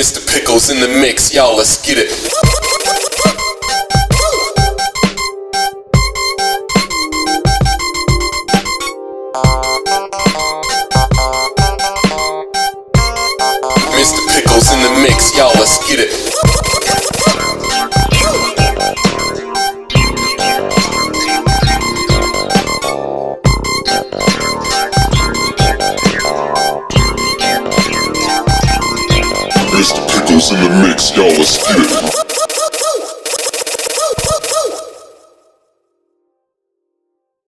Mr. Pickles in the mix, y'all, let's get it. Mr. Pickles in the mix, y'all, let's get it. In the mix, y'all, let's get it.